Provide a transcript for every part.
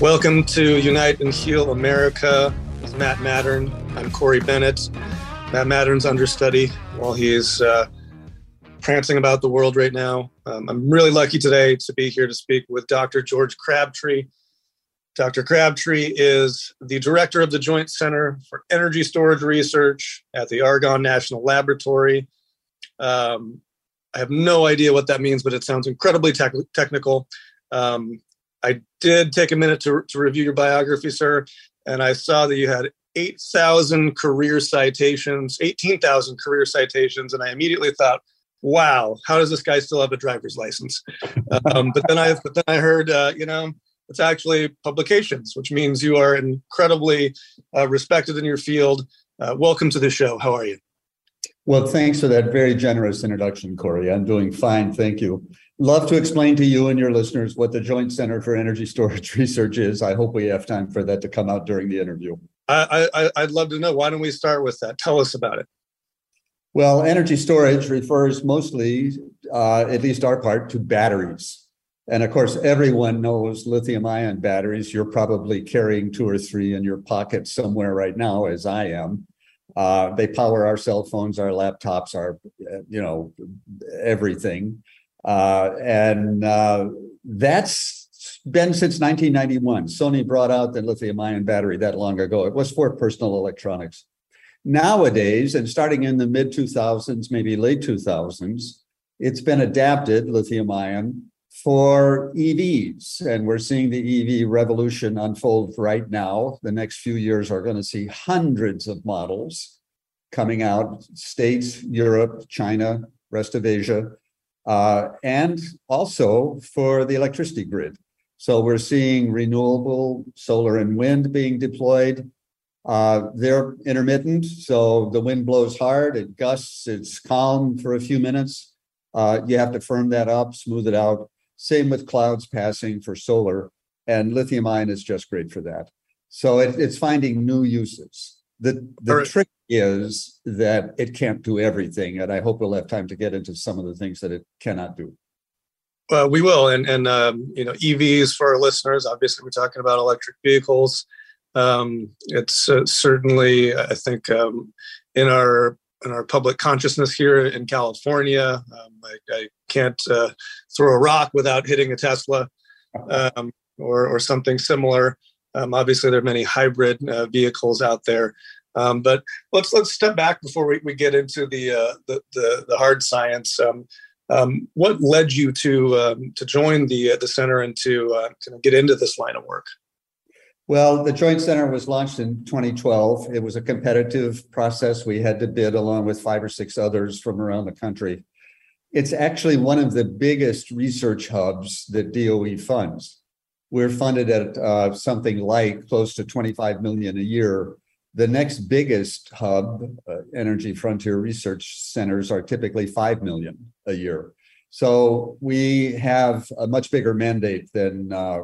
Welcome to Unite and Heal America with Matt Mattern. I'm Corey Bennett, Matt Mattern's understudy while he's uh, prancing about the world right now. Um, I'm really lucky today to be here to speak with Dr. George Crabtree. Dr. Crabtree is the director of the Joint Center for Energy Storage Research at the Argonne National Laboratory. Um, I have no idea what that means, but it sounds incredibly tech- technical. Um, did take a minute to, to review your biography, sir, and I saw that you had 8,000 career citations, 18,000 career citations, and I immediately thought, wow, how does this guy still have a driver's license? Um, but then I, but then I heard, uh, you know, it's actually publications, which means you are incredibly uh, respected in your field. Uh, welcome to the show. How are you? Well, thanks for that very generous introduction, Corey. I'm doing fine. Thank you. Love to explain to you and your listeners what the Joint Center for Energy Storage Research is. I hope we have time for that to come out during the interview. I, I, I'd love to know. Why don't we start with that? Tell us about it. Well, energy storage refers mostly, uh, at least our part, to batteries. And of course, everyone knows lithium ion batteries. You're probably carrying two or three in your pocket somewhere right now, as I am. Uh, they power our cell phones, our laptops, our, you know, everything. Uh, and uh, that's been since 1991. Sony brought out the lithium ion battery that long ago. It was for personal electronics. Nowadays, and starting in the mid 2000s, maybe late 2000s, it's been adapted, lithium ion, for EVs. And we're seeing the EV revolution unfold right now. The next few years are going to see hundreds of models coming out, States, Europe, China, rest of Asia, uh, and also for the electricity grid. So we're seeing renewable solar and wind being deployed. Uh, they're intermittent, so the wind blows hard, it gusts, it's calm for a few minutes. Uh, you have to firm that up, smooth it out. Same with clouds passing for solar, and lithium ion is just great for that. So it, it's finding new uses. The the right. trick is that it can't do everything, and I hope we'll have time to get into some of the things that it cannot do. Well, we will, and and um, you know EVs for our listeners. Obviously, we're talking about electric vehicles. Um, it's uh, certainly, I think, um, in our in our public consciousness here in California. Um, I, I, can't uh, throw a rock without hitting a Tesla um, or, or something similar. Um, obviously, there are many hybrid uh, vehicles out there. Um, but let's let's step back before we, we get into the, uh, the, the, the hard science. Um, um, what led you to to join the uh, the center and to kind get into this line of work? Well, the Joint Center was launched in 2012. It was a competitive process. We had to bid along with five or six others from around the country. It's actually one of the biggest research hubs that DOE funds. We're funded at uh, something like close to 25 million a year. The next biggest hub, uh, Energy Frontier Research Centers, are typically 5 million a year. So we have a much bigger mandate than uh,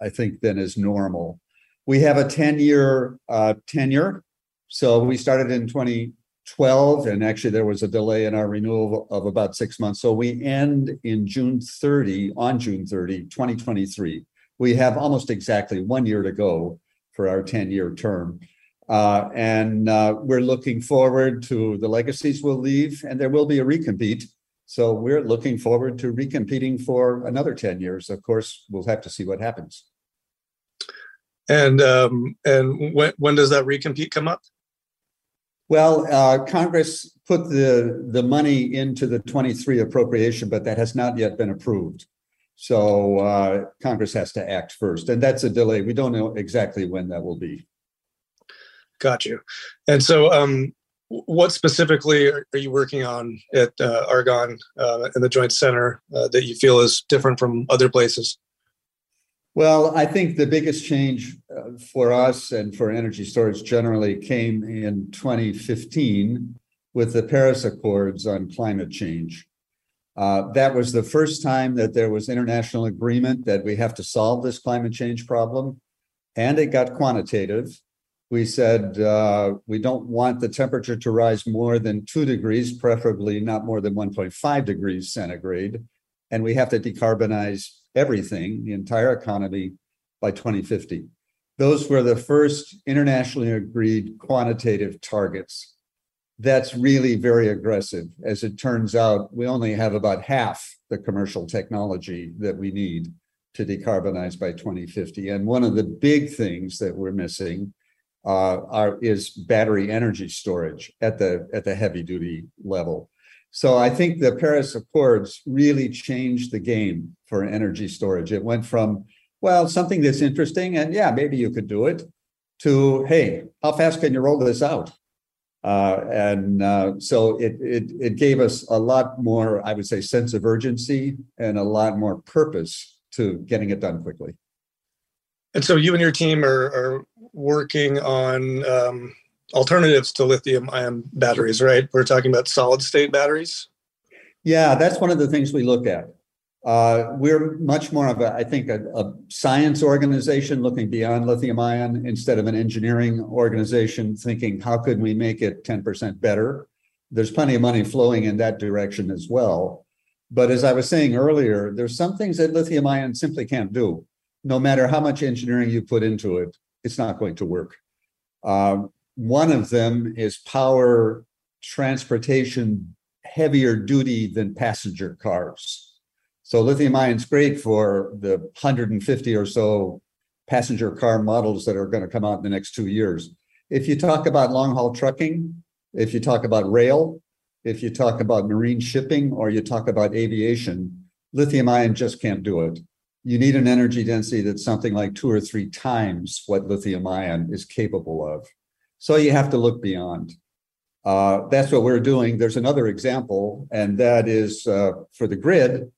I think than is normal. We have a 10 year uh, tenure. So we started in 2012, and actually there was a delay in our renewal of about six months. So we end in June 30, on June 30, 2023. We have almost exactly one year to go for our 10 year term. Uh, and uh, we're looking forward to the legacies we'll leave, and there will be a recompete. So we're looking forward to recompeting for another 10 years. Of course, we'll have to see what happens. And um, and when when does that recompete come up? Well, uh, Congress put the the money into the 23 appropriation, but that has not yet been approved. So uh, Congress has to act first, and that's a delay. We don't know exactly when that will be. Got you. And so, um, what specifically are, you working on at uh, Argonne uh, in the Joint Center uh, that you feel is different from other places? Well, I think the biggest change uh, for us and for energy storage generally came in 2015 with the Paris Accords on climate change. Uh, that was the first time that there was international agreement that we have to solve this climate change problem, and it got quantitative. We said uh, we don't want the temperature to rise more than two degrees, preferably not more than 1.5 degrees centigrade, and we have to decarbonize everything, the entire economy, by 2050. Those were the first internationally agreed quantitative targets. That's really very aggressive. As it turns out, we only have about half the commercial technology that we need to decarbonize by 2050. And one of the big things that we're missing uh, are, is battery energy storage at the at the heavy duty level. So I think the Paris Accords really changed the game for energy storage. It went from well something that's interesting and yeah maybe you could do it to hey how fast can you roll this out uh, and uh, so it, it it gave us a lot more I would say sense of urgency and a lot more purpose to getting it done quickly. And so you and your team are, are working on um, alternatives to lithium ion batteries, right? We're talking about solid state batteries. Yeah, that's one of the things we look at. Uh, we're much more of a, I think, a, a, science organization looking beyond lithium ion instead of an engineering organization thinking, how could we make it 10% better? There's plenty of money flowing in that direction as well. But as I was saying earlier, there's some things that lithium ion simply can't do. No matter how much engineering you put into it, it's not going to work. Um, one of them is power transportation heavier duty than passenger cars. So lithium ion is great for the 150 or so passenger car models that are going to come out in the next two years. If you talk about long haul trucking, if you talk about rail, if you talk about marine shipping or you talk about aviation, lithium ion just can't do it. You need an energy density that's something like two or three times what lithium ion is capable of. So you have to look beyond. Uh, that's what we're doing. There's another example, and that is uh, for the grid.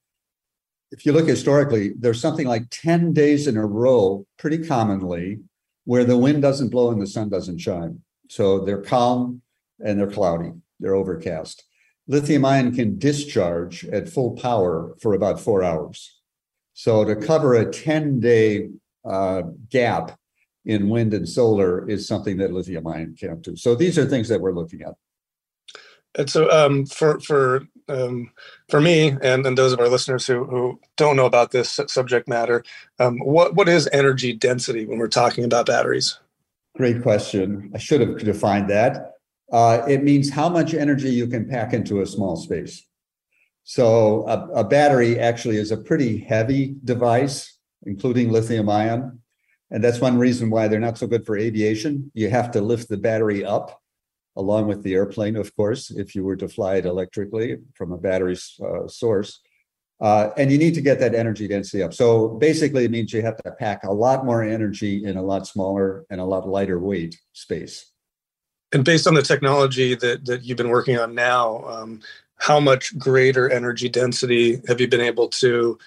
If you look historically, there's something like 10 days in a row, pretty commonly, where the wind doesn't blow and the sun doesn't shine. So they're calm and they're cloudy they're overcast. Lithium ion can discharge at full power for about four hours. So to cover a 10 day uh, gap in wind and solar is something that lithium ion can't do. So these are things that we're looking at. And so um, for for um, for me and, and those of our listeners who, who don't know about this subject matter, um, what what is energy density when we're talking about batteries? Great question. I should have defined that. Uh, it means how much energy you can pack into a small space. So a, a battery actually is a pretty heavy device, including lithium ion. And that's one reason why they're not so good for aviation. You have to lift the battery up along with the airplane, of course, if you were to fly it electrically from a battery uh, source. Uh, and you need to get that energy density up. So basically, it means you have to pack a lot more energy in a lot smaller and a lot lighter weight space and based on the technology that that you've been working on now, um, how much greater energy density have you been able to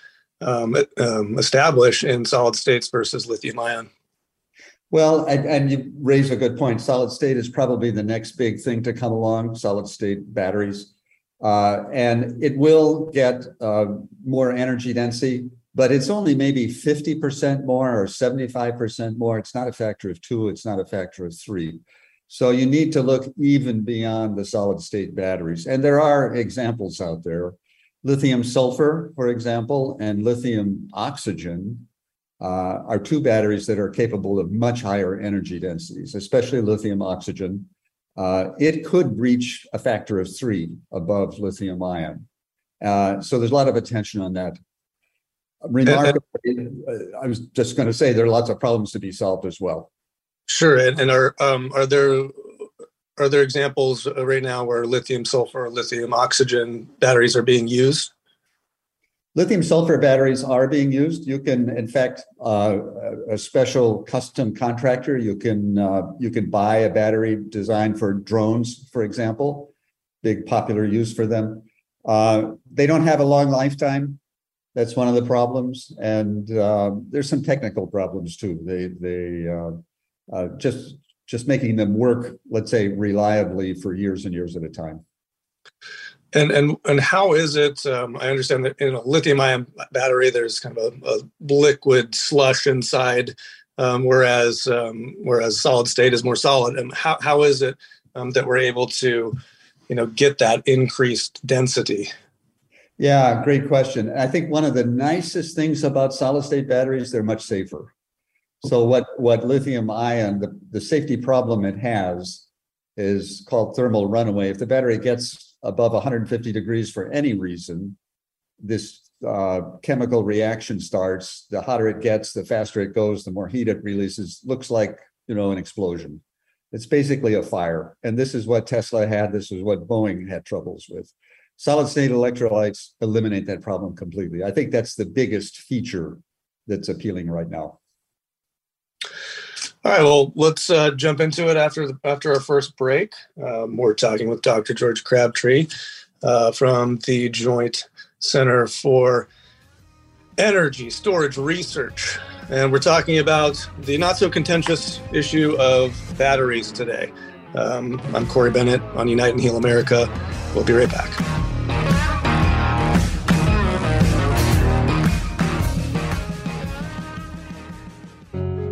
um, um, establish in solid states versus lithium ion? Well, and, and, you raise a good point. Solid state is probably the next big thing to come along. Solid state batteries, uh, and it will get uh, more energy density, but it's only maybe fifty percent more or seventy-five percent more. It's not a factor of two. It's not a factor of three. So you need to look even beyond the solid state batteries. And there are examples out there. Lithium sulfur, for example, and lithium oxygen uh, are two batteries that are capable of much higher energy densities, especially lithium oxygen. Uh, it could reach a factor of three above lithium ion. Uh, so there's a lot of attention on that. Remarkably, uh, I was just going to say there are lots of problems to be solved as well. Sure, and, and are um, are there are there examples right now where lithium sulfur, or lithium oxygen batteries are being used? Lithium sulfur batteries are being used. You can, in fact, uh, a special custom contractor. You can uh, you can buy a battery designed for drones, for example. Big popular use for them. Uh, they don't have a long lifetime. That's one of the problems, and uh, there's some technical problems too. They they uh, uh, just just making them work, let's say, reliably for years and years at a time. And and and how is it? Um, I understand that in a lithium-ion battery, there's kind of a, a liquid slush inside, um, whereas um, whereas solid state is more solid. And how how is it um, that we're able to, you know, get that increased density? Yeah, great question. I think one of the nicest things about solid state batteries, they're much safer. So what, what lithium ion, the, the safety problem it has is called thermal runaway. If the battery gets above 150 degrees for any reason, this uh, chemical reaction starts. The hotter it gets, the faster it goes, the more heat it releases. Looks like you know an explosion. It's basically a fire, and this is what Tesla had. This is what Boeing had troubles with. Solid state electrolytes eliminate that problem completely. I think that's the biggest feature that's appealing right now. All right, well, let's uh, jump into it after the, after our first break. Um, we're talking with Dr. George Crabtree uh, from the Joint Center for Energy Storage Research, and we're talking about the not so contentious issue of batteries today. Um, I'm Corey Bennett on Unite and Heal America. We'll be right back.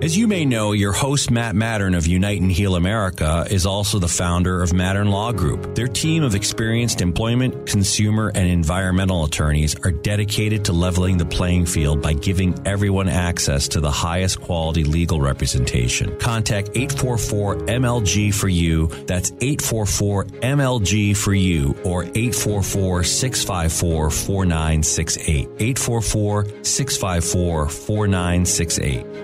As you may know, your host, Matt Mattern of Unite and Heal America, is also the founder of Mattern Law Group. Their team of experienced employment, consumer, and environmental attorneys are dedicated to leveling the playing field by giving everyone access to the highest quality legal representation. Contact 844 MLG for you. That's 844 MLG for you or 844 654 4968. 844 654 4968.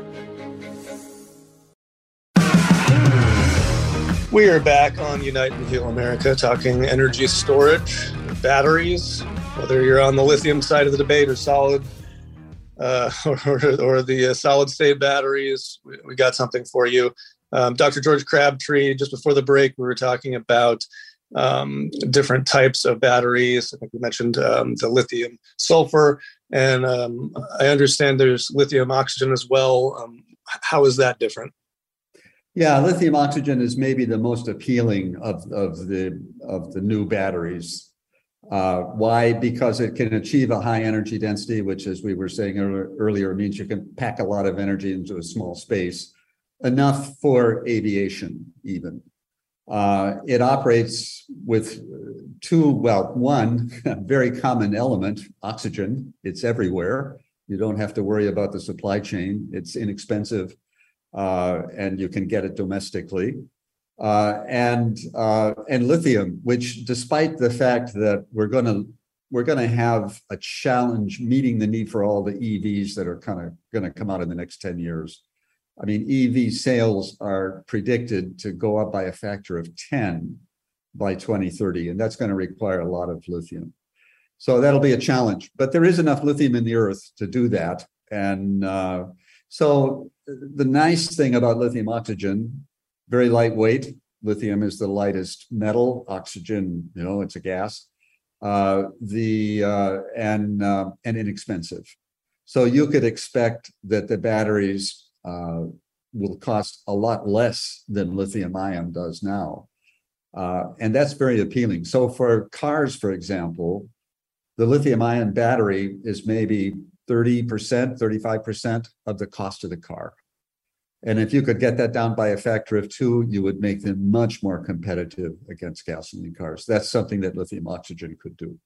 We are back on Unite and Heal America talking energy storage, batteries, whether you're on the lithium side of the debate or solid uh, or, or, the uh, solid state batteries, we, we, got something for you. Um, Dr. George Crabtree, just before the break, we were talking about um, different types of batteries. I think we mentioned um, the lithium sulfur, and um, I understand there's lithium oxygen as well. Um, how is that different? Yeah, lithium oxygen is maybe the most appealing of, of the of the new batteries. Uh, why? Because it can achieve a high energy density, which, as we were saying earlier, means you can pack a lot of energy into a small space, enough for aviation, even. Uh, it operates with two, well, one very common element, oxygen. It's everywhere. You don't have to worry about the supply chain. It's inexpensive uh, and you can get it domestically. Uh, and uh, and lithium, which despite the fact that we're going to we're going to have a challenge meeting the need for all the EVs that are kind of going to come out in the next 10 years. I mean, EV sales are predicted to go up by a factor of 10 by 2030, and that's going to require a lot of lithium. So that'll be a challenge, but there is enough lithium in the earth to do that. And uh, so the nice thing about lithium oxygen, very lightweight. Lithium is the lightest metal. Oxygen, you know, it's a gas. Uh, the uh, and uh, and inexpensive. So you could expect that the batteries uh, will cost a lot less than lithium ion does now, uh, and that's very appealing. So for cars, for example, the lithium ion battery is maybe 30%, 35% of the cost of the car. And if you could get that down by a factor of two, you would make them much more competitive against gasoline cars. That's something that lithium oxygen could do.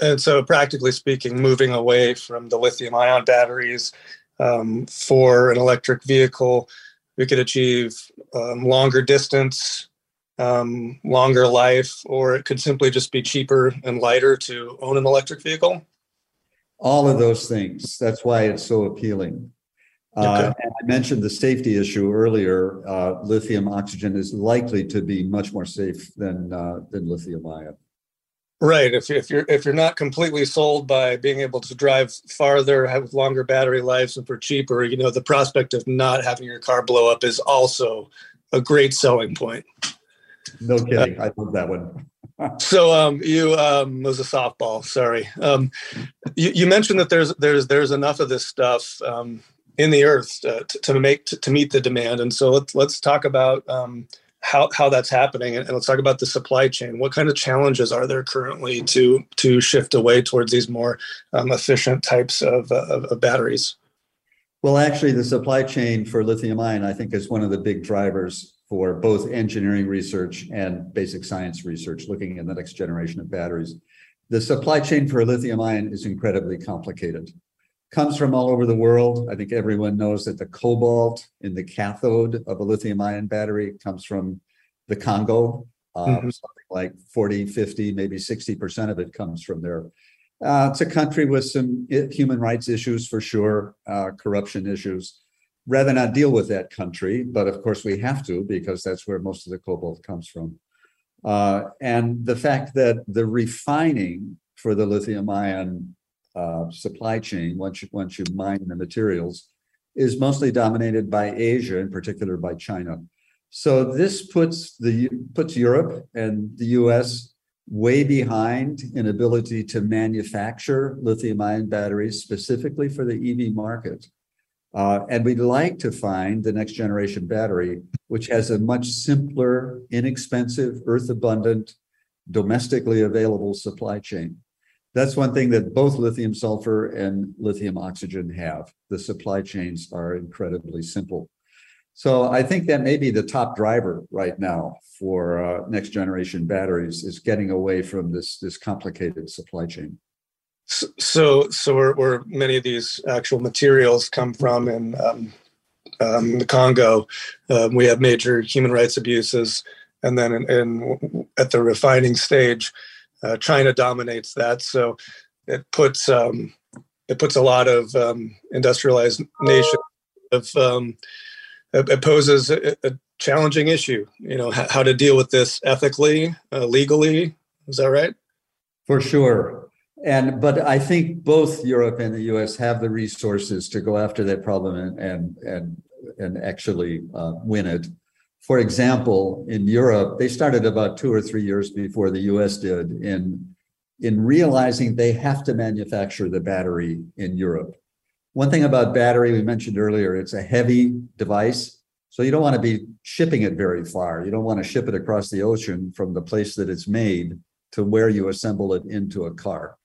And so, practically speaking, moving away from the lithium ion batteries um, for an electric vehicle, we could achieve um, longer distance, um, longer life, or it could simply just be cheaper and lighter to own an electric vehicle all of those things. That's why it's so appealing. Uh, and I mentioned the safety issue earlier. Uh, lithium oxygen is likely to be much more safe than uh, than lithium ion. Right. If, if you're if you're not completely sold by being able to drive farther, have longer battery lives, and for cheaper, you know, the prospect of not having your car blow up is also a great selling point. No kidding. I love that one so um, you um, was a softball. Sorry. Um, you, you, mentioned that there's there's there's enough of this stuff um, in the earth to, to, make to, to, meet the demand, and so let's let's talk about um, how how that's happening, and, and, let's talk about the supply chain. What kind of challenges are there currently to to shift away towards these more um, efficient types of, uh, of, of batteries? Well, actually, the supply chain for lithium ion, I think, is one of the big drivers for both engineering research and basic science research, looking at the next generation of batteries. The supply chain for lithium ion is incredibly complicated. comes from all over the world. I think everyone knows that the cobalt in the cathode of a lithium ion battery comes from the Congo. Uh, mm-hmm. Something like 40, 50, maybe 60% of it comes from there. Uh, it's a country with some human rights issues for sure, uh, corruption issues. Rather not deal with that country, but of course we have to because that's where most of the cobalt comes from. Uh, and the fact that the refining for the lithium ion uh, supply chain, once you, once you mine the materials, is mostly dominated by Asia, in particular by China. So this puts the puts Europe and the U.S. way behind in ability to manufacture lithium-ion batteries specifically for the EV market. Uh, and we'd like to find the next generation battery, which has a much simpler, inexpensive, earth abundant, domestically available supply chain. That's one thing that both lithium sulfur and lithium oxygen have. The supply chains are incredibly simple. So I think that may be the top driver right now for uh, next generation batteries is getting away from this this complicated supply chain. So, so where, where many of these actual materials come from in um, um, the Congo, um, we have major human rights abuses, and then in, in at the refining stage, uh, China dominates that. So it puts um, it puts a lot of um, industrialized nations of um, it poses a, a, challenging issue. You know, how, to deal with this ethically, uh, legally. Is that right? For sure. And but I think both Europe and the U.S. have the resources to go after that problem and and and, actually uh, win it. For example, in Europe, they started about two or three years before the U.S. did in in realizing they have to manufacture the battery in Europe. One thing about battery, we mentioned earlier, it's a heavy device. So you don't want to be shipping it very far. You don't want to ship it across the ocean from the place that it's made to where you assemble it into a car.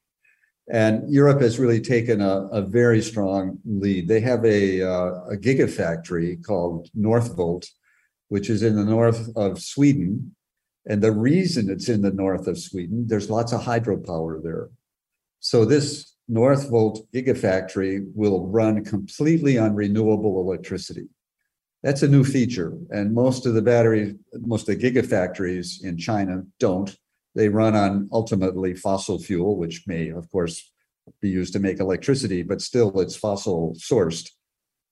And Europe has really taken a, a very strong lead. They have a, uh, a gigafactory called Northvolt, which is in the north of Sweden. And the reason it's in the north of Sweden, there's lots of hydropower there. So this Northvolt Gigafactory will run completely on renewable electricity. That's a new feature, and most of the batteries, most of the gigafactories in China don't. They run on ultimately fossil fuel, which may, of course, be used to make electricity, but still it's fossil sourced.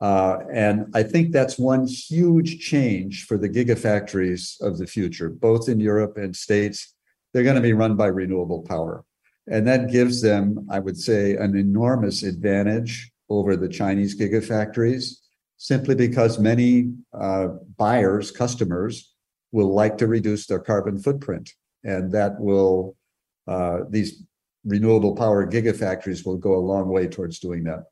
Uh, and I think that's one huge change for the gigafactories of the future, both in Europe and States. They're going to be run by renewable power. And that gives them, I would say, an enormous advantage over the Chinese gigafactories, simply because many uh, buyers, customers, will like to reduce their carbon footprint. And that will, uh, these renewable power gigafactories will go a long way towards doing that.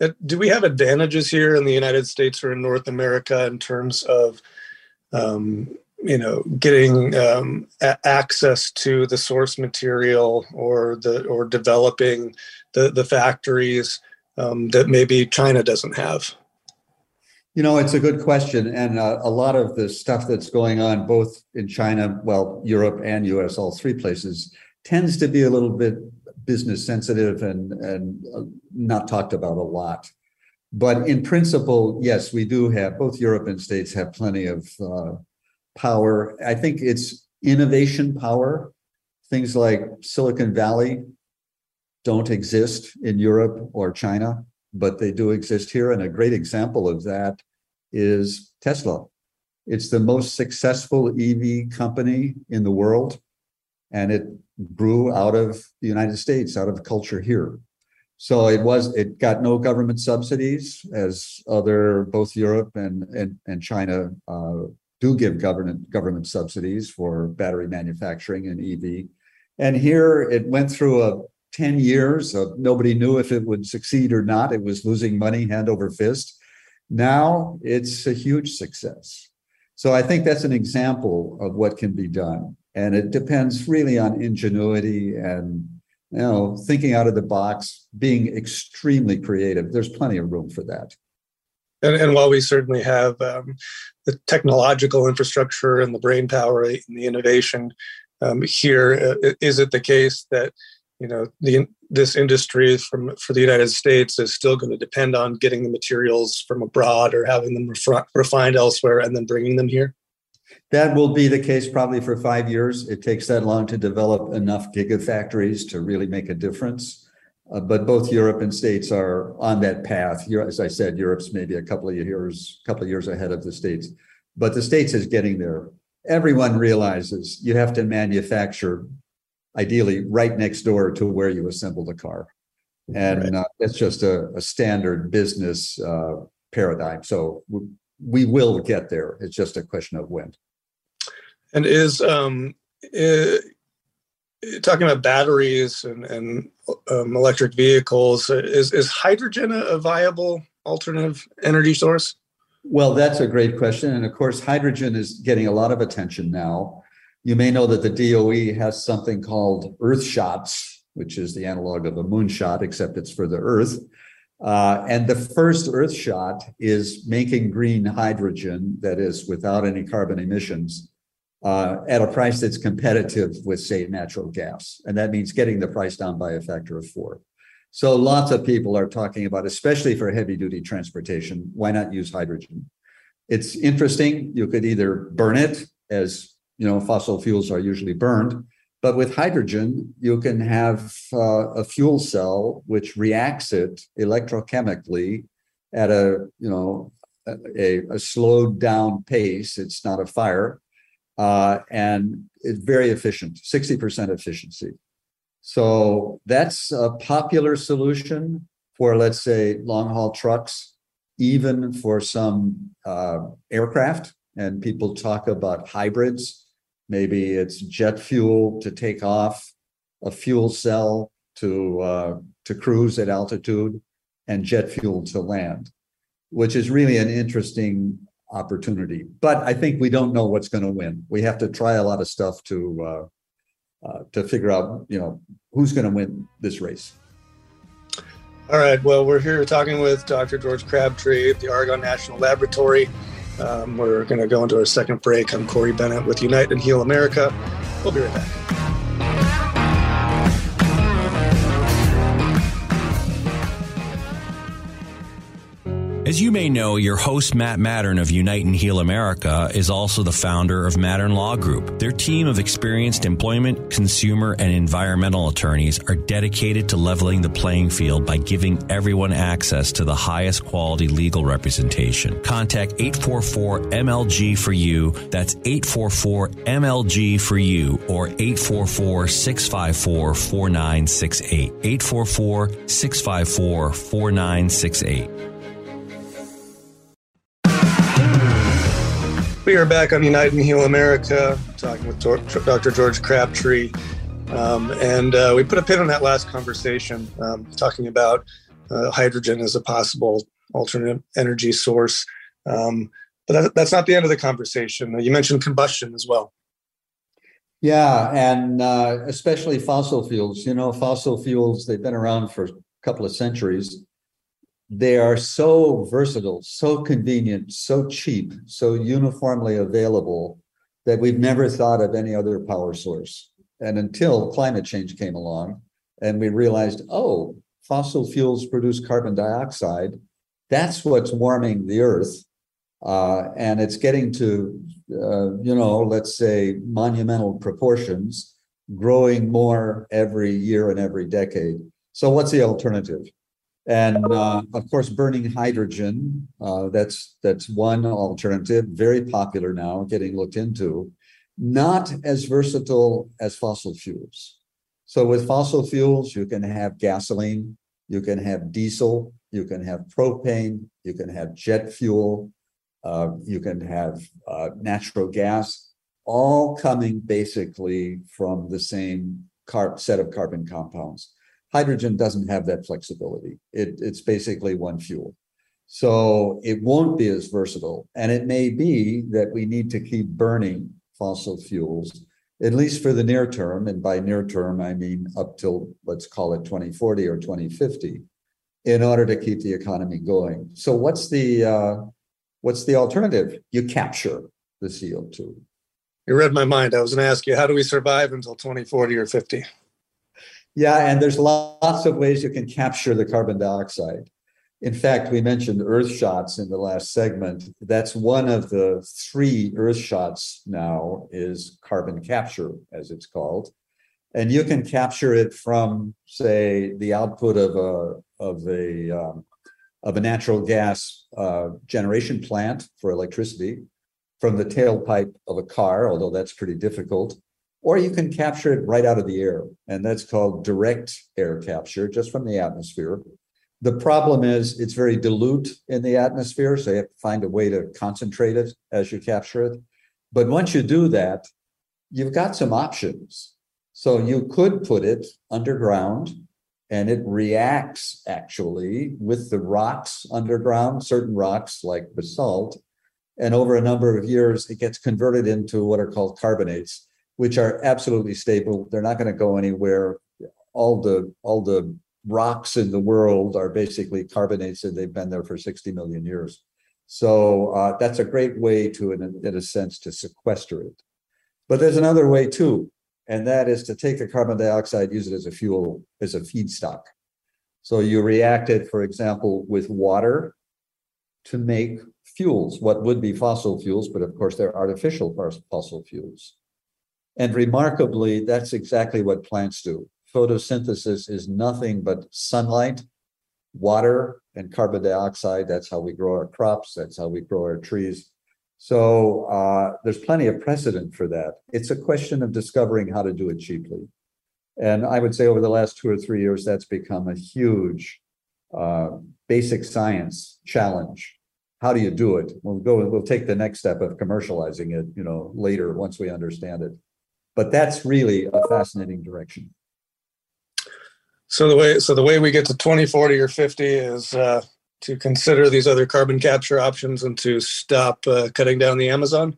Uh, do we have advantages here in the United States or in North America in terms of um, you know getting um, a- access to the source material or the or developing the the factories um, that maybe China doesn't have? You know, it's a good question, and uh, a lot of the stuff that's going on both in China, well, Europe and U.S., all three places, tends to be a little bit business sensitive and and uh, not talked about a lot. But in principle, yes, we do have both Europe and states have plenty of uh, power. I think it's innovation power. Things like Silicon Valley don't exist in Europe or China, but they do exist here. And a great example of that is Tesla. It's the most successful EV company in the world, and it grew out of the United States, out of culture here. So it was it got no government subsidies as other both Europe and and, and China uh, do give government government subsidies for battery manufacturing and EV. And here it went through a 10 years of nobody knew if it would succeed or not. It was losing money hand over fist. Now it's a huge success. So I think that's an example of what can be done. And it depends really on ingenuity and you know thinking out of the box, being extremely creative. There's plenty of room for that. And, and while we certainly have um, the technological infrastructure and the brain power and the innovation um, here, uh, is it the case that you know the this industry from for the United States is still going to depend on getting the materials from abroad or having them refi- refined elsewhere and then bringing them here? That will be the case probably for five years. It takes that long to develop enough gigafactories to really make a difference. Uh, but both Europe and states are on that path. Here, As I said, Europe's maybe a couple of years, couple of years ahead of the states, but the states is getting there. Everyone realizes you have to manufacture, ideally, right next door to where you assemble the car, and right. uh, it's just a, a standard business uh, paradigm. So we, we will get there. It's just a question of when. And is um, talking about batteries and, and um, electric vehicles, is, is hydrogen a viable alternative energy source? Well, that's a great question. And of course, hydrogen is getting a lot of attention now. You may know that the DOE has something called Earth Shots, which is the analog of a moonshot, except it's for the Earth. Uh, and the first Earth shot is making green hydrogen that is without any carbon emissions uh, at a price that's competitive with, say, natural gas. And that means getting the price down by a factor of four. So lots of people are talking about, especially for heavy duty transportation, why not use hydrogen? It's interesting. You could either burn it as, you know, fossil fuels are usually burned, but with hydrogen, you can have uh, a fuel cell which reacts it electrochemically at a, you know, a, a slowed down pace. It's not a fire uh, and it's very efficient, 60% efficiency. So that's a popular solution for, let's say, long haul trucks, even for some uh, aircraft. And people talk about hybrids. Maybe it's jet fuel to take off, a fuel cell to uh, to cruise at altitude, and jet fuel to land, which is really an interesting opportunity. But I think we don't know what's going to win. We have to try a lot of stuff to uh, uh, to figure out, you know, who's going to win this race. All right. Well, we're here talking with Dr. George Crabtree at the Argonne National Laboratory. Um, we're going to go into our second break. I'm Corey Bennett with Unite and Heal America. We'll be right back. As you may know, your host, Matt Mattern of Unite and Heal America, is also the founder of Mattern Law Group. Their team of experienced employment, consumer, and environmental attorneys are dedicated to leveling the playing field by giving everyone access to the highest quality legal representation. Contact 844 MLG for you. That's 844 MLG for you or 844 654 4968. 844 654 4968. We are back on Unite and Heal America, talking with Dr. George Crabtree. Um, and uh, we put a pin on that last conversation, um, talking about uh, hydrogen as a possible alternate energy source. Um, but that, that's not the end of the conversation. You mentioned combustion as well. Yeah, and uh, especially fossil fuels. You know, fossil fuels, they've been around for a couple of centuries they are so versatile, so convenient, so cheap, so uniformly available that we've never thought of any other power source. And until climate change came along and we realized, oh, fossil fuels produce carbon dioxide, that's what's warming the earth. Uh, and it's getting to, uh, you know, let's say monumental proportions, growing more every year and every decade. So, what's the alternative? And uh, of course, burning hydrogen, uh, that's that's one alternative, very popular now, getting looked into, not as versatile as fossil fuels. So with fossil fuels, you can have gasoline, you can have diesel, you can have propane, you can have jet fuel, uh, you can have uh, natural gas, all coming basically from the same car- set of carbon compounds. Hydrogen doesn't have that flexibility. It, it's basically one fuel. So it won't be as versatile. And it may be that we need to keep burning fossil fuels, at least for the near term. And by near term, I mean up till let's call it 2040 or 2050, in order to keep the economy going. So what's the uh, what's the alternative? You capture the CO2. You read my mind. I was going to ask you, how do we survive until 2040 or 50? Yeah, and there's lots of ways you can capture the carbon dioxide. In fact, we mentioned earth shots in the last segment. That's one of the three earth shots now is carbon capture, as it's called. And you can capture it from, say, the output of a of a um, of a natural gas uh, generation plant for electricity, from the tailpipe of a car, although that's pretty difficult, or you can capture it right out of the air, and that's called direct air capture, just from the atmosphere. The problem is it's very dilute in the atmosphere, so you have to find a way to concentrate it as you capture it. But once you do that, you've got some options. So you could put it underground and it reacts actually with the rocks underground, certain rocks like basalt. And over a number of years, it gets converted into what are called carbonates which are absolutely stable. They're not going to go anywhere. All the all the rocks in the world are basically carbonates, and they've been there for 60 million years. So uh, that's a great way to, in a, in a sense, to sequester it. But there's another way too, and that is to take the carbon dioxide, use it as a fuel, as a feedstock. So you react it, for example, with water to make fuels, what would be fossil fuels, but of course they're artificial fossil fuels. And remarkably, that's exactly what plants do. Photosynthesis is nothing but sunlight, water, and carbon dioxide. That's how we grow our crops, that's how we grow our trees. So uh, there's plenty of precedent for that. It's a question of discovering how to do it cheaply. And I would say over the last two or three years, that's become a huge uh, basic science challenge. How do you do it? We'll go. We'll take the next step of commercializing it. You know, later once we understand it but that's really a fascinating direction. So the way so the way we get to 2040 or 50 is uh, to consider these other carbon capture options and to stop uh, cutting down the Amazon.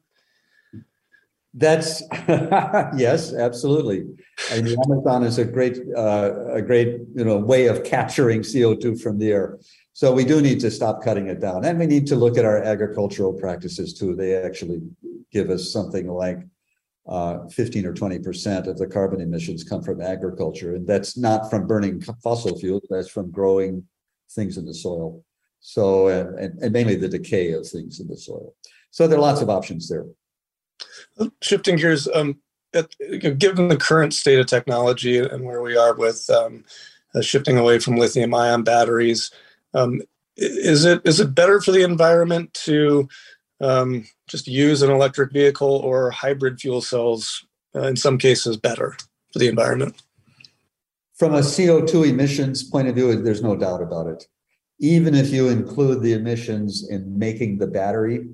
That's yes, absolutely. And the Amazon is a great uh, a great you know way of capturing CO2 from the air. So we do need to stop cutting it down, and we need to look at our agricultural practices too. They actually give us something like uh, 15 or 20 percent of the carbon emissions come from agriculture, and that's not from burning fossil fuels. That's from growing things in the soil. So, and, and mainly the decay of things in the soil. So there are lots of options there. Shifting gears, um, at, given the current state of technology and where we are with um, uh, shifting away from lithium-ion batteries, um, is it is it better for the environment to um, just use an electric vehicle or hybrid fuel cells uh, in some cases better for the environment. From a CO2 emissions point of view, there's no doubt about it. Even if you include the emissions in making the battery,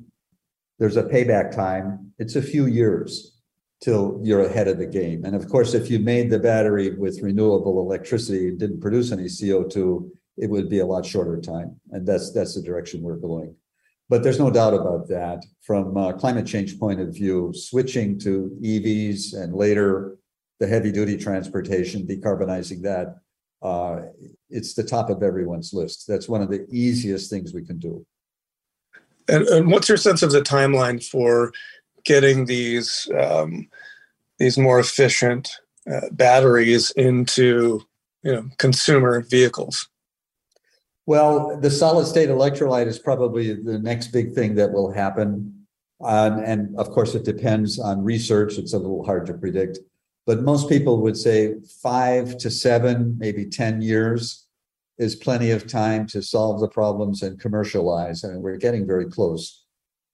there's a payback time. It's a few years till you're ahead of the game. And of course, if you made the battery with renewable electricity and didn't produce any CO2, it would be a lot shorter time. And that's that's the direction we're going. But there's no doubt about that. From a climate change point of view, switching to EVs and later the heavy duty transportation, decarbonizing that, uh, it's the top of everyone's list. That's one of the easiest things we can do. And, and what's your sense of the timeline for getting these um, these more efficient uh, batteries into you know consumer vehicles? Well, the solid state electrolyte is probably the next big thing that will happen. Um, and of course, it depends on research. It's a little hard to predict. But most people would say five to seven, maybe 10 years is plenty of time to solve the problems and commercialize. I and mean, we're getting very close.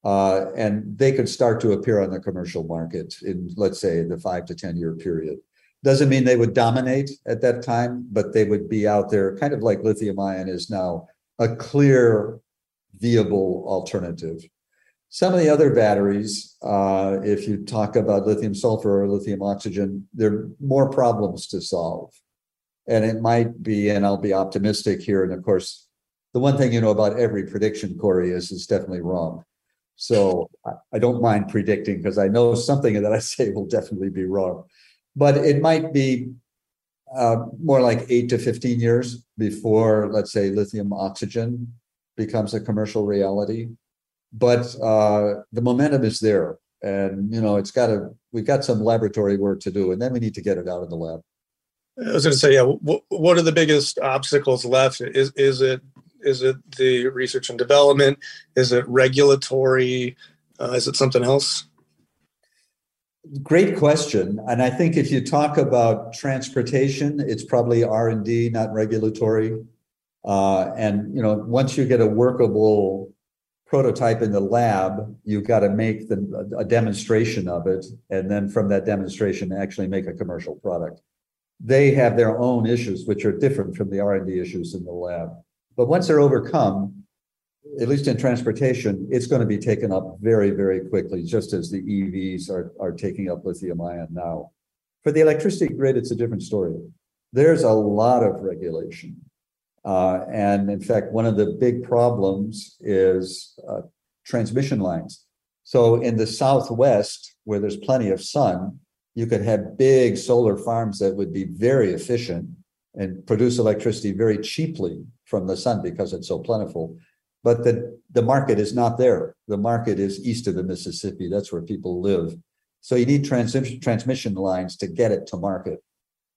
Uh, and they could start to appear on the commercial market in, let's say, the five to 10 year period. Doesn't mean they would dominate at that time, but they would be out there, kind of like lithium ion is now a clear, viable alternative. Some of the other batteries, uh, if you talk about lithium sulfur or lithium oxygen, there are more problems to solve. And it might be, and I'll be optimistic here. And of course, the one thing you know about every prediction, Corey, is it's definitely wrong. So I, I don't mind predicting because I know something that I say will definitely be wrong but it might be uh, more like eight to 15 years before, let's say, lithium oxygen becomes a commercial reality. But uh, the momentum is there. And, you know, it's got to, we've got some laboratory work to do, and then we need to get it out of the lab. I was going to say, yeah. What, are the biggest obstacles left? Is is it is it the research and development? Is it regulatory? Uh, is it something else? Great question, and I think if you talk about transportation, it's probably R and D, not regulatory. Uh, and you know, once you get a workable prototype in the lab, you've got to make the, a demonstration of it, and then from that demonstration, actually make a commercial product. They have their own issues, which are different from the R and D issues in the lab. But once they're overcome, at least in transportation, it's going to be taken up very, very quickly, just as the EVs are, are taking up lithium ion now. For the electricity grid, it's a different story. There's a lot of regulation. Uh, and in fact, one of the big problems is uh, transmission lines. So in the Southwest, where there's plenty of sun, you could have big solar farms that would be very efficient and produce electricity very cheaply from the sun because it's so plentiful. But the, the market is not there. The market is east of the Mississippi. That's where people live. So you need trans- transmission lines to get it to market.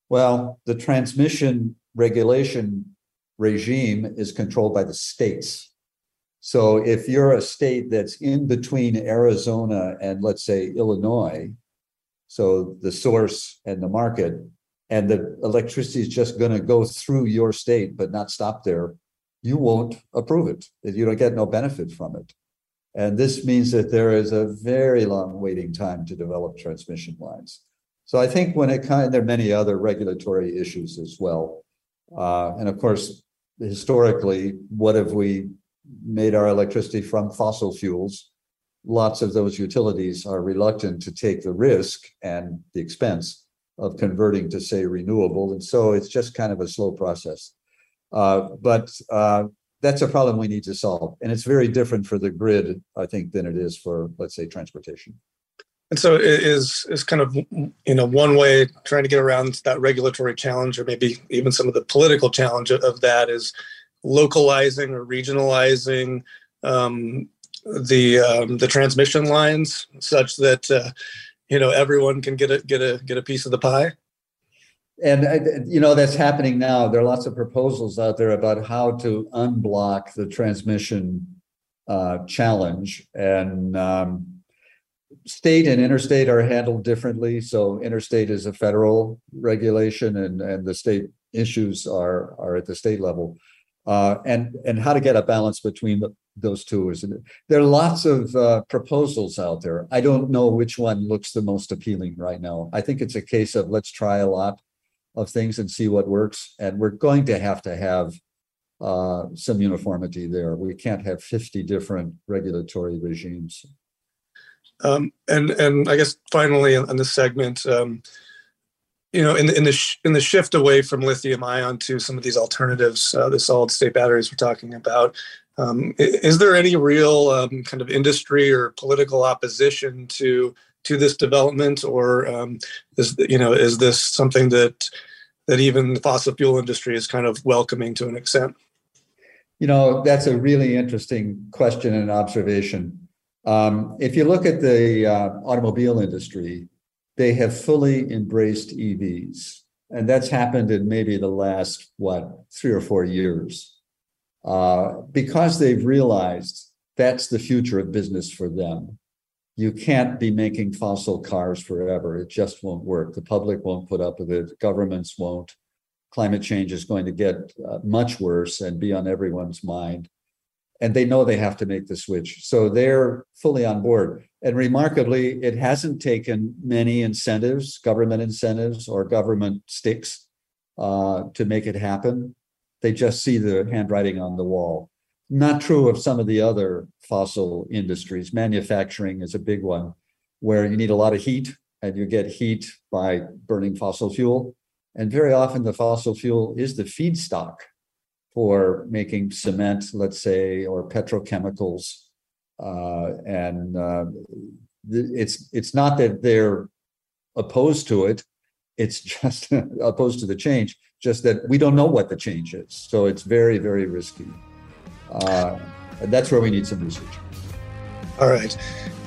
Well, the transmission regulation regime is controlled by the states. So if you're a state that's in between Arizona and let's say Illinois, so the source and the market, and the electricity is just going to go through your state but not stop there, you won't approve it. You don't get no benefit from it. And this means that there is a very long waiting time to develop transmission lines. So I think when it kind, there are many other regulatory issues as well. Uh, and of course, historically, what have we made our electricity from fossil fuels? Lots of those utilities are reluctant to take the risk and the expense of converting to, say, renewable. And so it's just kind of a slow process. Uh, but uh, that's a problem we need to solve. And it's very different for the grid, I think, than it is for, let's say, transportation. And so is is kind of you know one way trying to get around that regulatory challenge, or maybe even some of the political challenge of that is localizing or regionalizing um, the um, the transmission lines such that uh, you know everyone can get a get a get a piece of the pie. And uh, you know that's happening now. There are lots of proposals out there about how to unblock the transmission uh, challenge, and um, state and interstate are handled differently. So interstate is a federal regulation, and and the state issues are are at the state level. Uh, and and how to get a balance between the, those two is there are lots of uh, proposals out there. I don't know which one looks the most appealing right now. I think it's a case of let's try a lot of things and see what works, and we're going to have to have uh, some uniformity there. We can't have 50 different regulatory regimes. Um, and and I guess finally on this segment, um, you know, in the in the sh- in the shift away from lithium ion to some of these alternatives, uh, the solid state batteries we're talking about, um, is there any real um, kind of industry or political opposition to to this development, or um, is you know is this something that that even the fossil fuel industry is kind of welcoming to an extent? You know, that's a really interesting question and observation. Um, if you look at the uh, automobile industry, they have fully embraced EVs. And that's happened in maybe the last, what, three or four years. Uh, because they've realized that's the future of business for them. You can't be making fossil cars forever. It just won't work. The public won't put up with it. Governments won't. Climate change is going to get uh, much worse and be on everyone's mind and they know they have to make the switch. So they're fully on board. And remarkably, it hasn't taken many incentives, government incentives or government sticks uh, to make it happen. They just see the handwriting on the wall. Not true of some of the other fossil industries. Manufacturing is a big one where you need a lot of heat and you get heat by burning fossil fuel. And very often the fossil fuel is the feedstock for making cement, let's say, or petrochemicals. Uh, and uh, it's it's not that they're opposed to it; it's just opposed to the change. Just that we don't know what the change is, so it's very very risky. Uh, that's where we need some research. All right.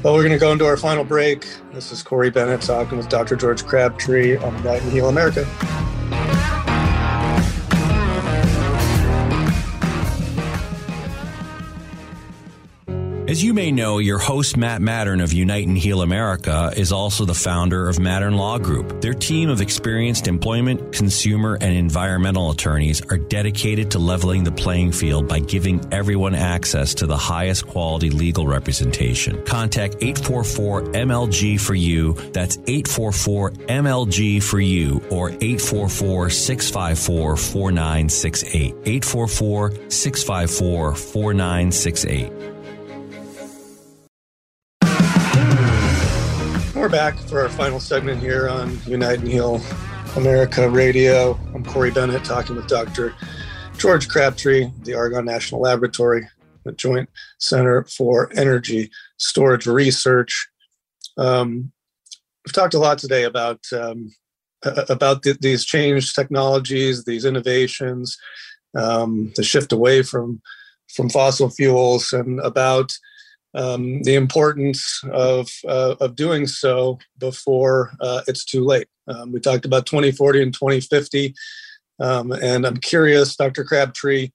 Well, we're going to go into our final break. This is Corey Bennett talking with Dr. George Crabtree on Unite and Heal America. As you may know, your host, Matt Mattern of Unite and Heal America, is also the founder of Mattern Law Group. Their team of experienced employment, consumer, and environmental attorneys are dedicated to leveling the playing field by giving everyone access to the highest quality legal representation. Contact 844 MLG for you. That's 844 MLG for you or 844 654 4968. 844 654 4968. Back for our final segment here on Unite and Heal America Radio. I'm Corey Bennett talking with Dr. George Crabtree, the Argonne National Laboratory, the Joint Center for Energy Storage Research. Um, we've talked a lot today about um, about th- these changed technologies, these innovations, um, the shift away from from fossil fuels, and about um, the importance of uh, of doing so before uh, it's too late. Um, we talked about 2040 and 2050, um, and I'm curious, Dr. Crabtree,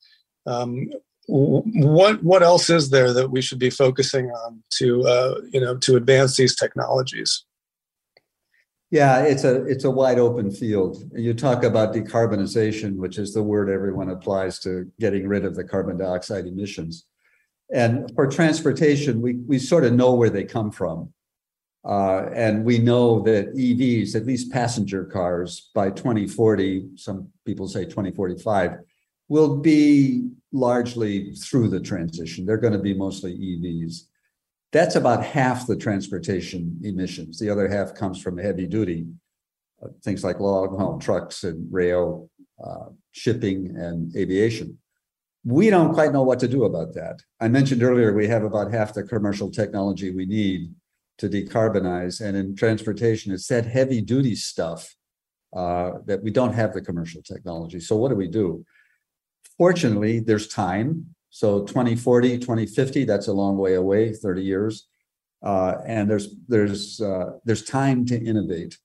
um, what what else is there that we should be focusing on to uh, you know to advance these technologies? Yeah, it's a it's a wide open field. You talk about decarbonization, which is the word everyone applies to getting rid of the carbon dioxide emissions. And for transportation, we, we sort of know where they come from. Uh, and we know that EVs, at least passenger cars, by 2040, some people say 2045, will be largely through the transition. They're going to be mostly EVs. That's about half the transportation emissions. The other half comes from heavy duty, uh, things like log haul trucks and rail, uh, shipping, and aviation we don't quite know what to do about that. I mentioned earlier we have about half the commercial technology we need to decarbonize. And in transportation, it's that heavy duty stuff uh, that we don't have the commercial technology. So what do we do? Fortunately, there's time. So 2040, 2050, that's a long way away, 30 years. Uh, and there's there's uh, there's time to innovate.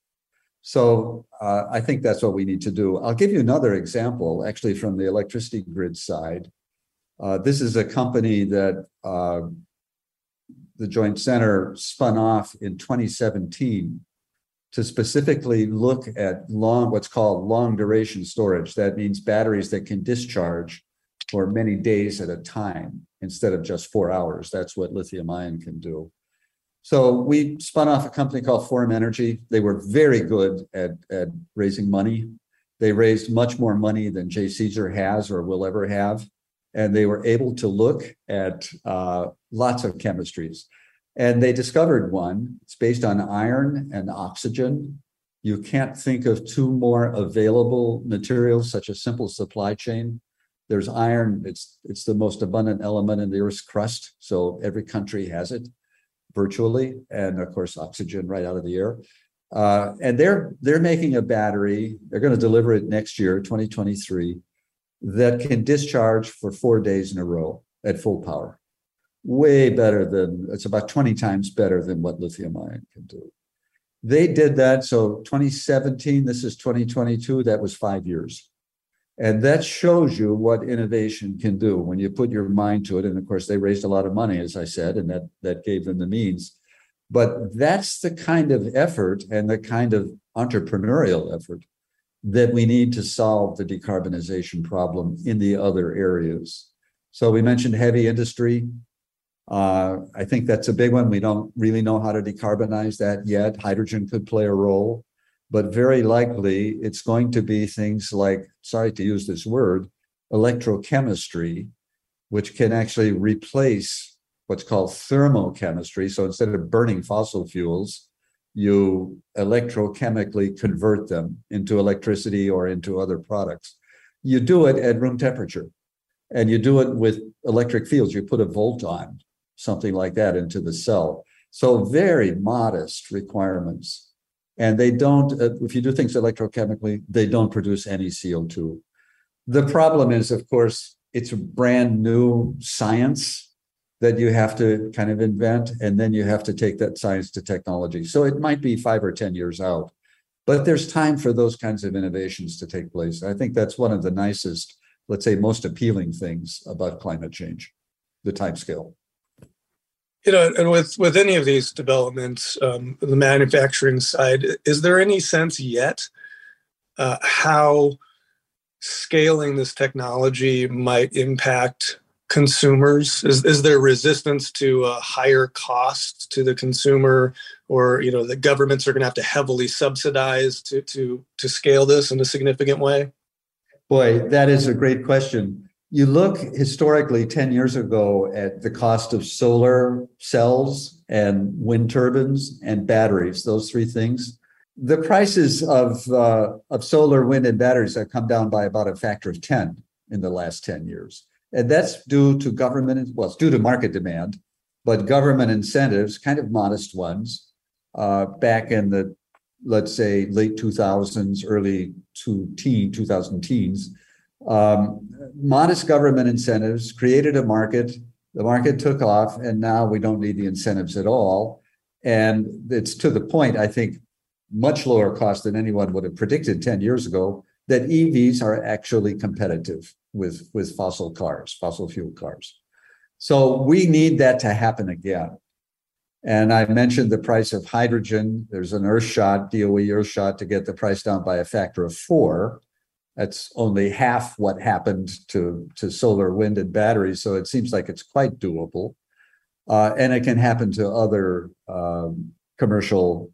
So uh, I think that's what we need to do. I'll give you another example, actually, from the electricity grid side. Uh, this is a company that uh, the Joint Center spun off in 2017 to specifically look at long, what's called long duration storage. That means batteries that can discharge for many days at a time instead of just four hours. That's what lithium ion can do. So we spun off a company called Form Energy. They were very good at, at raising money. They raised much more money than JCESR has or will ever have. And they were able to look at uh, lots of chemistries. And they discovered one. It's based on iron and oxygen. You can't think of two more available materials, such a simple supply chain. There's iron, it's, it's the most abundant element in the Earth's crust. So every country has it virtually, and of course, oxygen right out of the air. Uh, and they're they're making a battery. They're going to deliver it next year, 2023, that can discharge for four days in a row at full power. Way better than it's about 20 times better than what lithium ion can do. They did that. So 2017, this is 2022. That was five years. And that shows you what innovation can do when you put your mind to it. And of course, they raised a lot of money, as I said, and that, that gave them the means. But that's the kind of effort and the kind of entrepreneurial effort that we need to solve the decarbonization problem in the other areas. So we mentioned heavy industry. Uh, I think that's a big one. We don't really know how to decarbonize that yet. Hydrogen could play a role but very likely it's going to be things like, sorry to use this word, electrochemistry, which can actually replace what's called thermochemistry. So instead of burning fossil fuels, you electrochemically convert them into electricity or into other products. You do it at room temperature and you do it with electric fields. You put a volt on, something like that, into the cell. So, very modest requirements and they don't uh, if you do things electrochemically they don't produce any co2 the problem is of course it's a brand new science that you have to kind of invent and then you have to take that science to technology. So it might be 5 or 10 years out but there's time for those kinds of innovations to take place. I think that's one of the nicest let's say most appealing things about climate change the time scale You know, and with with any of these developments, um, the manufacturing side, is there any sense yet uh, how scaling this technology might impact consumers? Is is there resistance to a higher cost to the consumer, or you know, the governments are going to have to heavily subsidize to to to scale this in a significant way? Boy, that is a great question. You look historically 10 years ago at the cost of solar cells and wind turbines and batteries, those three things. The prices of, uh, of solar, wind, and batteries have come down by about a factor of 10 in the last 10 years. And that's due to government, well, it's due to market demand, but government incentives, kind of modest ones, uh, back in the, let's say, late 2000s, early to teen, 2000 teens. Um, modest government incentives created a market. The market took off, and now we don't need the incentives at all. And it's to the point, I think, much lower cost than anyone would have predicted 10 years ago that EVs are actually competitive with, with fossil cars, fossil fuel cars. So we need that to happen again. And I mentioned the price of hydrogen. There's an Earthshot, DOE Earthshot, to get the price down by a factor of four. That's only half what happened to, to solar, wind, and batteries. So it seems like it's quite doable. Uh, and it can happen to other um, commercial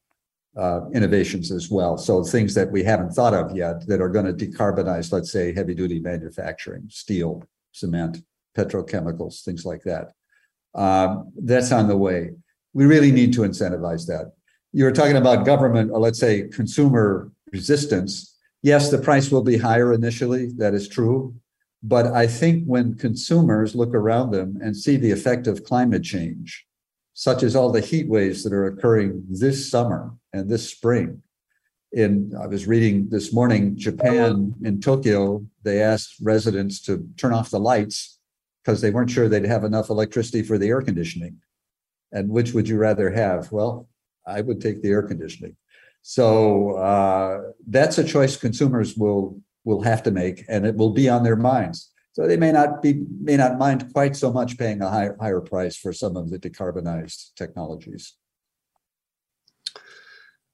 uh, innovations as well. So things that we haven't thought of yet that are going to decarbonize, let's say, heavy duty manufacturing, steel, cement, petrochemicals, things like that. Um, that's on the way. We really need to incentivize that. You were talking about government, or let's say consumer resistance. Yes, the price will be higher initially. That is true. But I think when consumers look around them and see the effect of climate change, such as all the heat waves that are occurring this summer and this spring. In I was reading this morning, Japan in Tokyo, they asked residents to turn off the lights because they weren't sure they'd have enough electricity for the air conditioning. And which would you rather have? Well, I would take the air conditioning. So uh, that's a choice consumers will will have to make, and it will be on their minds. So they may not be may not mind quite so much paying a higher higher price for some of the decarbonized technologies.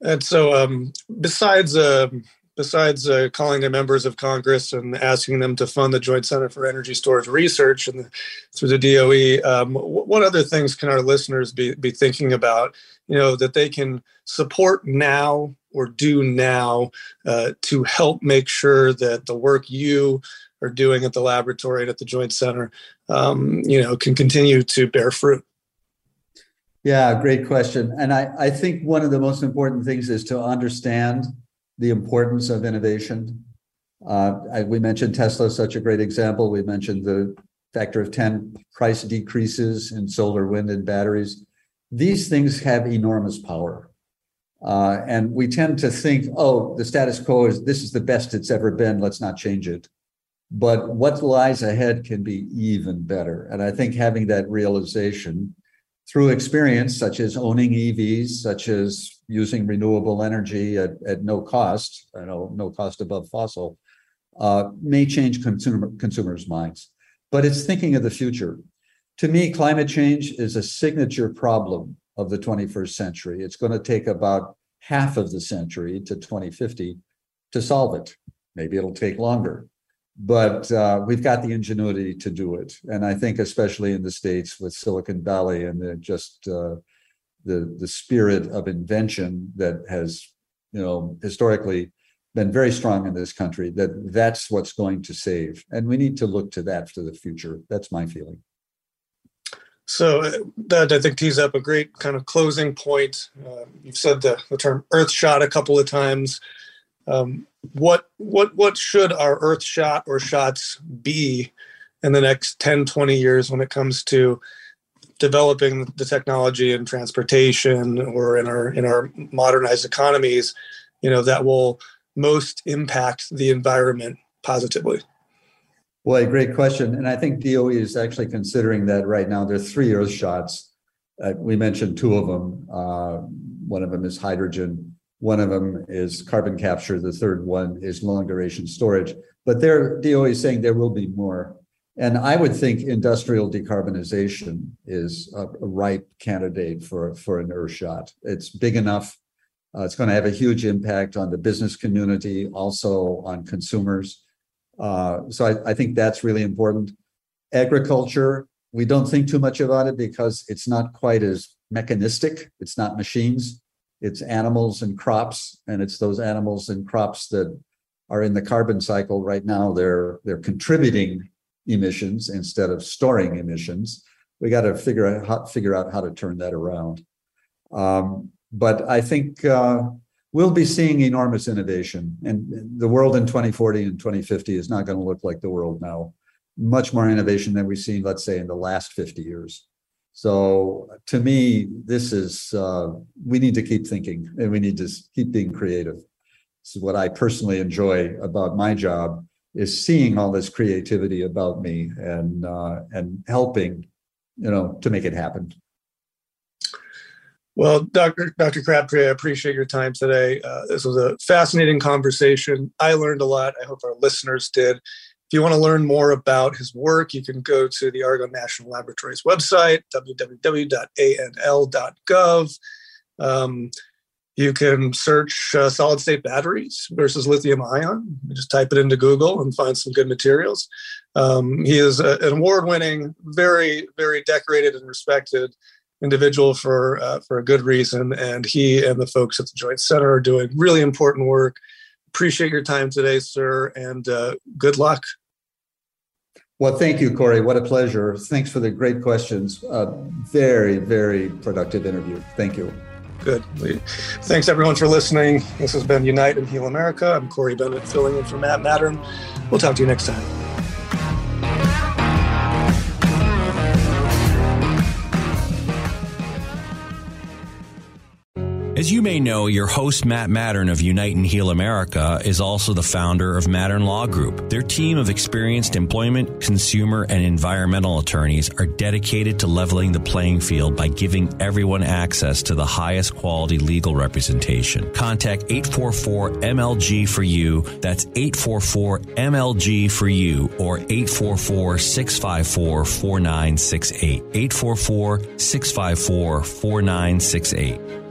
And so, um, besides uh, besides uh, calling the members of Congress and asking them to fund the Joint Center for Energy Storage Research and the, through the DOE, um, what other things can our listeners be be thinking about? You know that they can support now or do now uh, to help make sure that the work you are doing at the laboratory and at the Joint Center, um, you know, can continue to bear fruit? Yeah, great question. And I, I think one of the most important things is to understand the importance of innovation. Uh, I, we mentioned Tesla, such a great example. We mentioned the factor of 10 price decreases in solar, wind, and batteries. These things have enormous power. Uh, and we tend to think, oh, the status quo is this is the best it's ever been. Let's not change it. But what lies ahead can be even better. And I think having that realization through experience, such as owning EVs, such as using renewable energy at, at no cost, you know, no cost above fossil, uh, may change consumer consumers' minds. But it's thinking of the future. To me, climate change is a signature problem of the 21st century. It's going to take about half of the century to 2050 to solve it. Maybe it'll take longer but uh, we've got the ingenuity to do it. And I think, especially in the states with Silicon Valley and the, just uh, the the spirit of invention that has, you know, historically been very strong in this country. That that's what's going to save, and we need to look to that for the future. That's my feeling. So uh, that I think tees up a great kind of closing point. Uh, you've said the, the term "earth shot" a couple of times. Um, what what what should our earth shot or shots be in the next 10 20 years when it comes to developing the technology in transportation or in our in our modernized economies you know that will most impact the environment positively? Well a great question. And i think doe is actually considering that right now. There are three earth shots. Uh, we mentioned two of them. Uh, one of them is hydrogen one of them is carbon capture. The third one is long duration storage. But there, DOE is saying there will be more. And I would think industrial decarbonization is a, a ripe candidate for, for an Earthshot. It's big enough. Uh, it's going to have a huge impact on the business community, also on consumers. Uh, so I, I think that's really important. Agriculture, we don't think too much about it because it's not quite as mechanistic. It's not machines, it's animals and crops. And it's those animals and crops that are in the carbon cycle right now. They're, they're contributing emissions instead of storing emissions. We got to figure out how figure out how to turn that around. Um, but I think uh, we'll be seeing enormous innovation, and the world in 2040 and 2050 is not going to look like the world now. Much more innovation than we've seen, let's say, in the last 50 years. So to me, this is uh, we need to keep thinking, and we need to keep being creative. Is what I personally enjoy about my job is seeing all this creativity about me and uh, and helping, you know, to make it happen. Well, Dr. Dr. Crabtree, I appreciate your time today. Uh, this was a fascinating conversation. I learned a lot. I hope our listeners did. You want to learn more about his work, you can go to the Argonne National Laboratories website, www.anl.gov. Um, you can search uh, solid state batteries versus lithium ion. just type it into Google and find some good materials. Um, he is a, an award winning, very, very decorated and respected individual for, uh, for a good reason. And he and the folks at the Joint Center are doing really important work. Appreciate your time today, sir, and uh, good luck. Well, thank you, Corey. What a pleasure. Thanks for the great questions. Uh, very, very productive interview. Thank you. Good. Thanks everyone for listening. This has been Unite and Heal America. I'm Corey Bennett filling in for Matt Mattern. We'll talk to you next time. As you may know, your host, Matt Mattern of Unite and Heal America, is also the founder of Mattern Law Group. Their team of experienced employment, consumer, and environmental attorneys are dedicated to leveling the playing field by giving everyone access to the highest quality legal representation. Contact 844 MLG for you. That's 844 MLG for you or 844 654 4968. 844 654 4968.